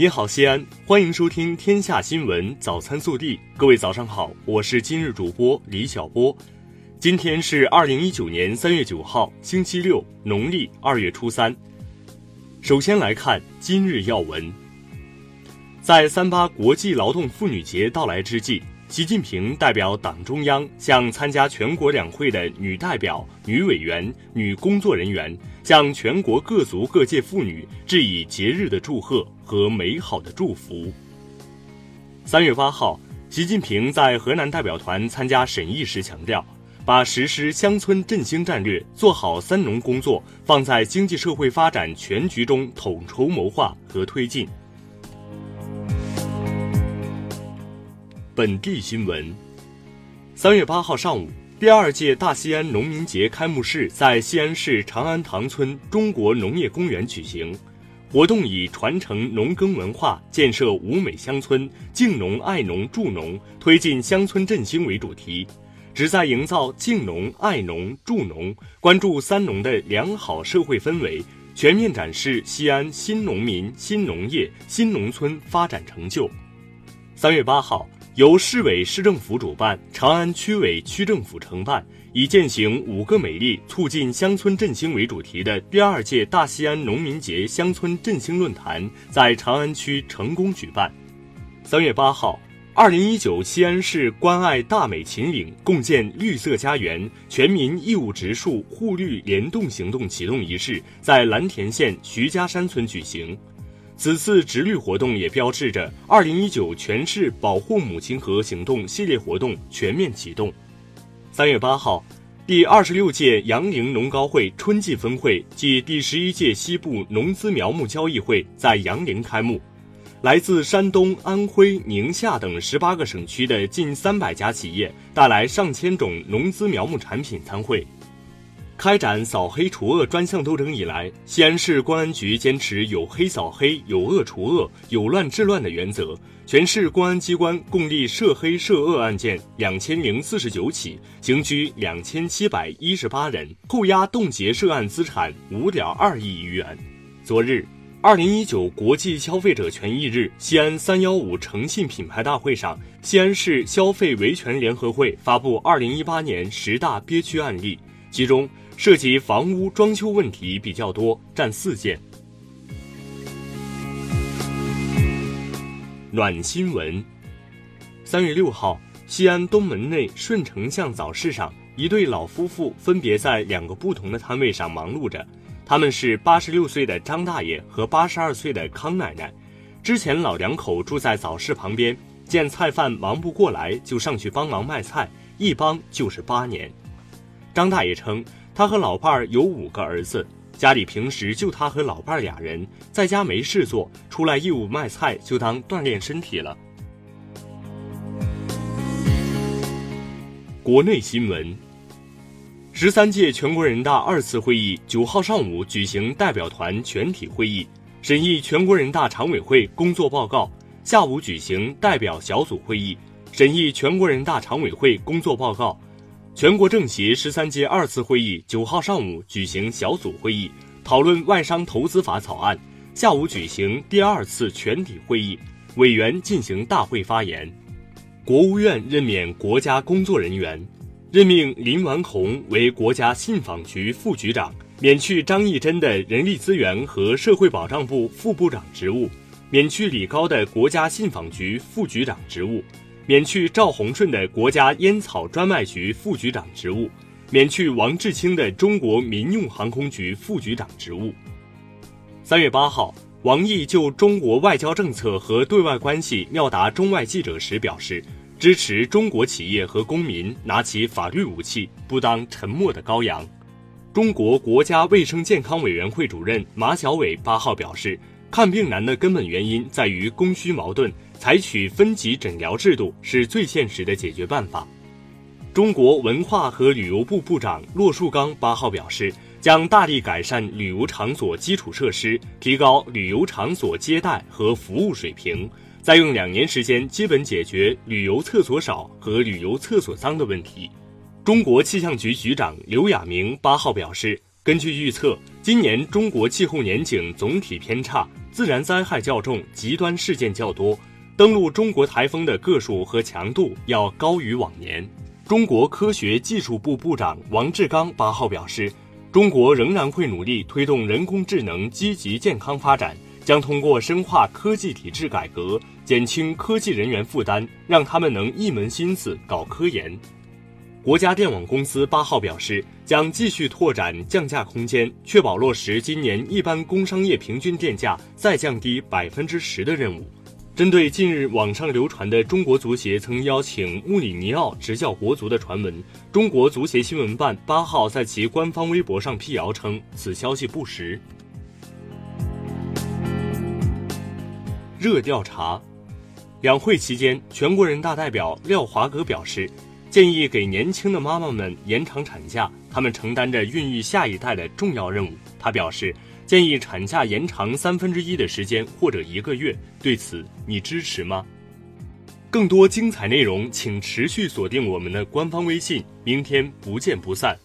你好，西安，欢迎收听《天下新闻早餐速递》。各位早上好，我是今日主播李小波。今天是二零一九年三月九号，星期六，农历二月初三。首先来看今日要闻。在三八国际劳动妇女节到来之际，习近平代表党中央向参加全国两会的女代表、女委员、女工作人员，向全国各族各界妇女致以节日的祝贺和美好的祝福。三月八号，习近平在河南代表团参加审议时强调，把实施乡村振兴战略、做好“三农”工作放在经济社会发展全局中统筹谋划和推进。本地新闻：三月八号上午，第二届大西安农民节开幕式在西安市长安塘村中国农业公园举行。活动以传承农耕文化、建设五美乡村、敬农爱农助农、推进乡村振兴为主题，旨在营造敬农爱农助农、关注“三农”的良好社会氛围，全面展示西安新农民、新农业、新农村发展成就。三月八号。由市委市政府主办，长安区委区政府承办，以践行“五个美丽，促进乡村振兴”为主题的第二届大西安农民节乡村振兴论坛在长安区成功举办。三月八号，二零一九西安市关爱大美秦岭，共建绿色家园全民义务植树护绿联动行动启动仪式在蓝田县徐家山村举行。此次植绿活动也标志着2019全市保护母亲河行动系列活动全面启动。三月八号，第二十六届杨凌农高会春季分会暨第十一届西部农资苗木交易会在杨凌开幕。来自山东、安徽、宁夏等十八个省区的近三百家企业带来上千种农资苗木产品参会。开展扫黑除恶专项斗争以来，西安市公安局坚持有黑扫黑、有恶除恶、有乱治乱的原则，全市公安机关共立涉黑涉恶案件两千零四十九起，刑拘两千七百一十八人，扣押冻结涉案资产五点二亿余元。昨日，二零一九国际消费者权益日西安三幺五诚信品牌大会上，西安市消费维权联合会发布二零一八年十大憋屈案例，其中。涉及房屋装修问题比较多，占四件。暖新闻：三月六号，西安东门内顺城巷早市上，一对老夫妇分别在两个不同的摊位上忙碌着。他们是八十六岁的张大爷和八十二岁的康奶奶。之前老两口住在早市旁边，见菜贩忙不过来，就上去帮忙卖菜，一帮就是八年。张大爷称。他和老伴儿有五个儿子，家里平时就他和老伴儿俩人，在家没事做，出来义务卖菜就当锻炼身体了。国内新闻：十三届全国人大二次会议九号上午举行代表团全体会议，审议全国人大常委会工作报告；下午举行代表小组会议，审议全国人大常委会工作报告。全国政协十三届二次会议九号上午举行小组会议，讨论外商投资法草案。下午举行第二次全体会议，委员进行大会发言。国务院任免国家工作人员，任命林完红为国家信访局副局长，免去张义珍的人力资源和社会保障部副部长职务，免去李高的国家信访局副局长职务。免去赵宏顺的国家烟草专卖局副局长职务，免去王志清的中国民用航空局副局长职务。三月八号，王毅就中国外交政策和对外关系妙答中外记者时表示，支持中国企业和公民拿起法律武器，不当沉默的羔羊。中国国家卫生健康委员会主任马晓伟八号表示，看病难的根本原因在于供需矛盾。采取分级诊疗制度是最现实的解决办法。中国文化和旅游部部长骆树刚八号表示，将大力改善旅游场所基础设施，提高旅游场所接待和服务水平，再用两年时间基本解决旅游厕所少和旅游厕所脏的问题。中国气象局局长刘亚明八号表示，根据预测，今年中国气候年景总体偏差。自然灾害较重，极端事件较多，登陆中国台风的个数和强度要高于往年。中国科学技术部部长王志刚八号表示，中国仍然会努力推动人工智能积极健康发展，将通过深化科技体制改革，减轻科技人员负担，让他们能一门心思搞科研。国家电网公司八号表示，将继续拓展降价空间，确保落实今年一般工商业平均电价再降低百分之十的任务。针对近日网上流传的中国足协曾邀请穆里尼奥执教国足的传闻，中国足协新闻办八号在其官方微博上辟谣称此消息不实。热调查，两会期间，全国人大代表廖华阁表示。建议给年轻的妈妈们延长产假，她们承担着孕育下一代的重要任务。他表示，建议产假延长三分之一的时间或者一个月。对此，你支持吗？更多精彩内容，请持续锁定我们的官方微信。明天不见不散。